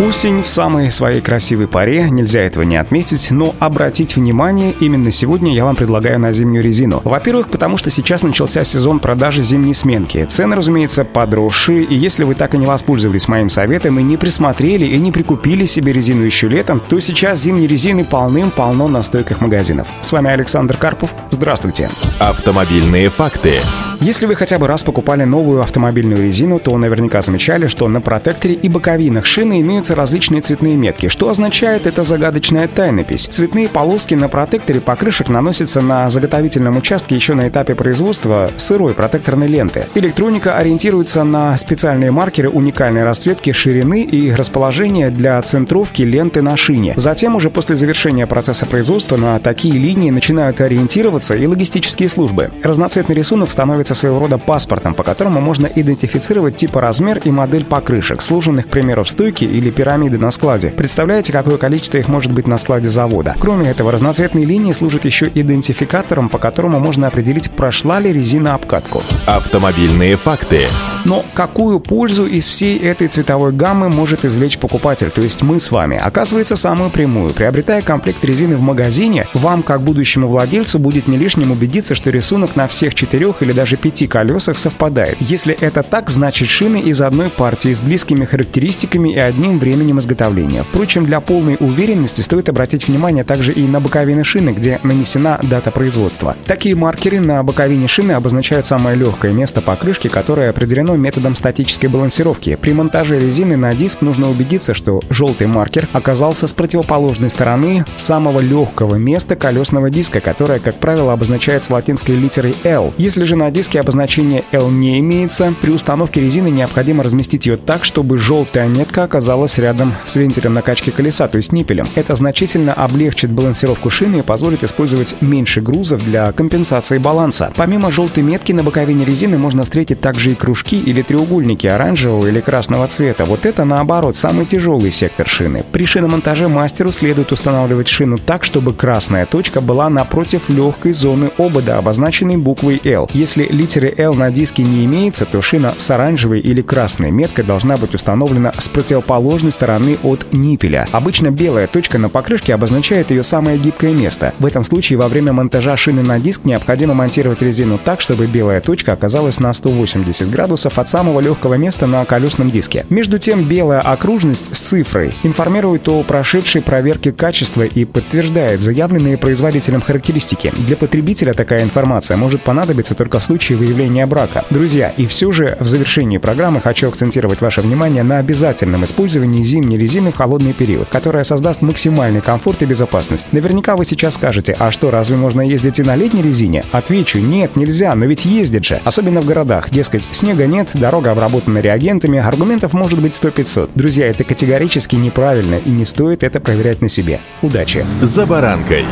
Осень в самой своей красивой паре, нельзя этого не отметить, но обратить внимание, именно сегодня я вам предлагаю на зимнюю резину. Во-первых, потому что сейчас начался сезон продажи зимней сменки. Цены, разумеется, подросшие, и если вы так и не воспользовались моим советом и не присмотрели и не прикупили себе резину еще летом, то сейчас зимней резины полным-полно на стойках магазинов. С вами Александр Карпов. Здравствуйте. Автомобильные факты. Если вы хотя бы раз покупали новую автомобильную резину, то наверняка замечали, что на протекторе и боковинах шины имеются различные цветные метки. Что означает эта загадочная тайнопись? Цветные полоски на протекторе покрышек наносятся на заготовительном участке еще на этапе производства сырой протекторной ленты. Электроника ориентируется на специальные маркеры уникальной расцветки ширины и расположения для центровки ленты на шине. Затем уже после завершения процесса производства на такие линии начинают ориентироваться и логистические службы. Разноцветный рисунок становится является своего рода паспортом, по которому можно идентифицировать типа размер и модель покрышек, служенных, к примеру, в стойке или пирамиды на складе. Представляете, какое количество их может быть на складе завода? Кроме этого, разноцветные линии служат еще идентификатором, по которому можно определить, прошла ли резина обкатку. Автомобильные факты. Но какую пользу из всей этой цветовой гаммы может извлечь покупатель, то есть мы с вами? Оказывается, самую прямую. Приобретая комплект резины в магазине, вам, как будущему владельцу, будет не лишним убедиться, что рисунок на всех четырех или даже пяти колесах совпадает. Если это так, значит шины из одной партии с близкими характеристиками и одним временем изготовления. Впрочем, для полной уверенности стоит обратить внимание также и на боковины шины, где нанесена дата производства. Такие маркеры на боковине шины обозначают самое легкое место покрышки, которое определено методом статической балансировки. При монтаже резины на диск нужно убедиться, что желтый маркер оказался с противоположной стороны самого легкого места колесного диска, которое, как правило, обозначается латинской литерой L. Если же на диске диске обозначение L не имеется, при установке резины необходимо разместить ее так, чтобы желтая метка оказалась рядом с вентилем накачки колеса, то есть ниппелем. Это значительно облегчит балансировку шины и позволит использовать меньше грузов для компенсации баланса. Помимо желтой метки на боковине резины можно встретить также и кружки или треугольники оранжевого или красного цвета. Вот это, наоборот, самый тяжелый сектор шины. При шиномонтаже мастеру следует устанавливать шину так, чтобы красная точка была напротив легкой зоны обода, обозначенной буквой L. Если литеры L на диске не имеется, то шина с оранжевой или красной меткой должна быть установлена с противоположной стороны от ниппеля. Обычно белая точка на покрышке обозначает ее самое гибкое место. В этом случае во время монтажа шины на диск необходимо монтировать резину так, чтобы белая точка оказалась на 180 градусов от самого легкого места на колесном диске. Между тем, белая окружность с цифрой информирует о прошедшей проверке качества и подтверждает заявленные производителем характеристики. Для потребителя такая информация может понадобиться только в случае случае выявления брака. Друзья, и все же в завершении программы хочу акцентировать ваше внимание на обязательном использовании зимней резины в холодный период, которая создаст максимальный комфорт и безопасность. Наверняка вы сейчас скажете, а что, разве можно ездить и на летней резине? Отвечу, нет, нельзя, но ведь ездит же. Особенно в городах. Дескать, снега нет, дорога обработана реагентами, аргументов может быть 100-500. Друзья, это категорически неправильно и не стоит это проверять на себе. Удачи! За баранкой.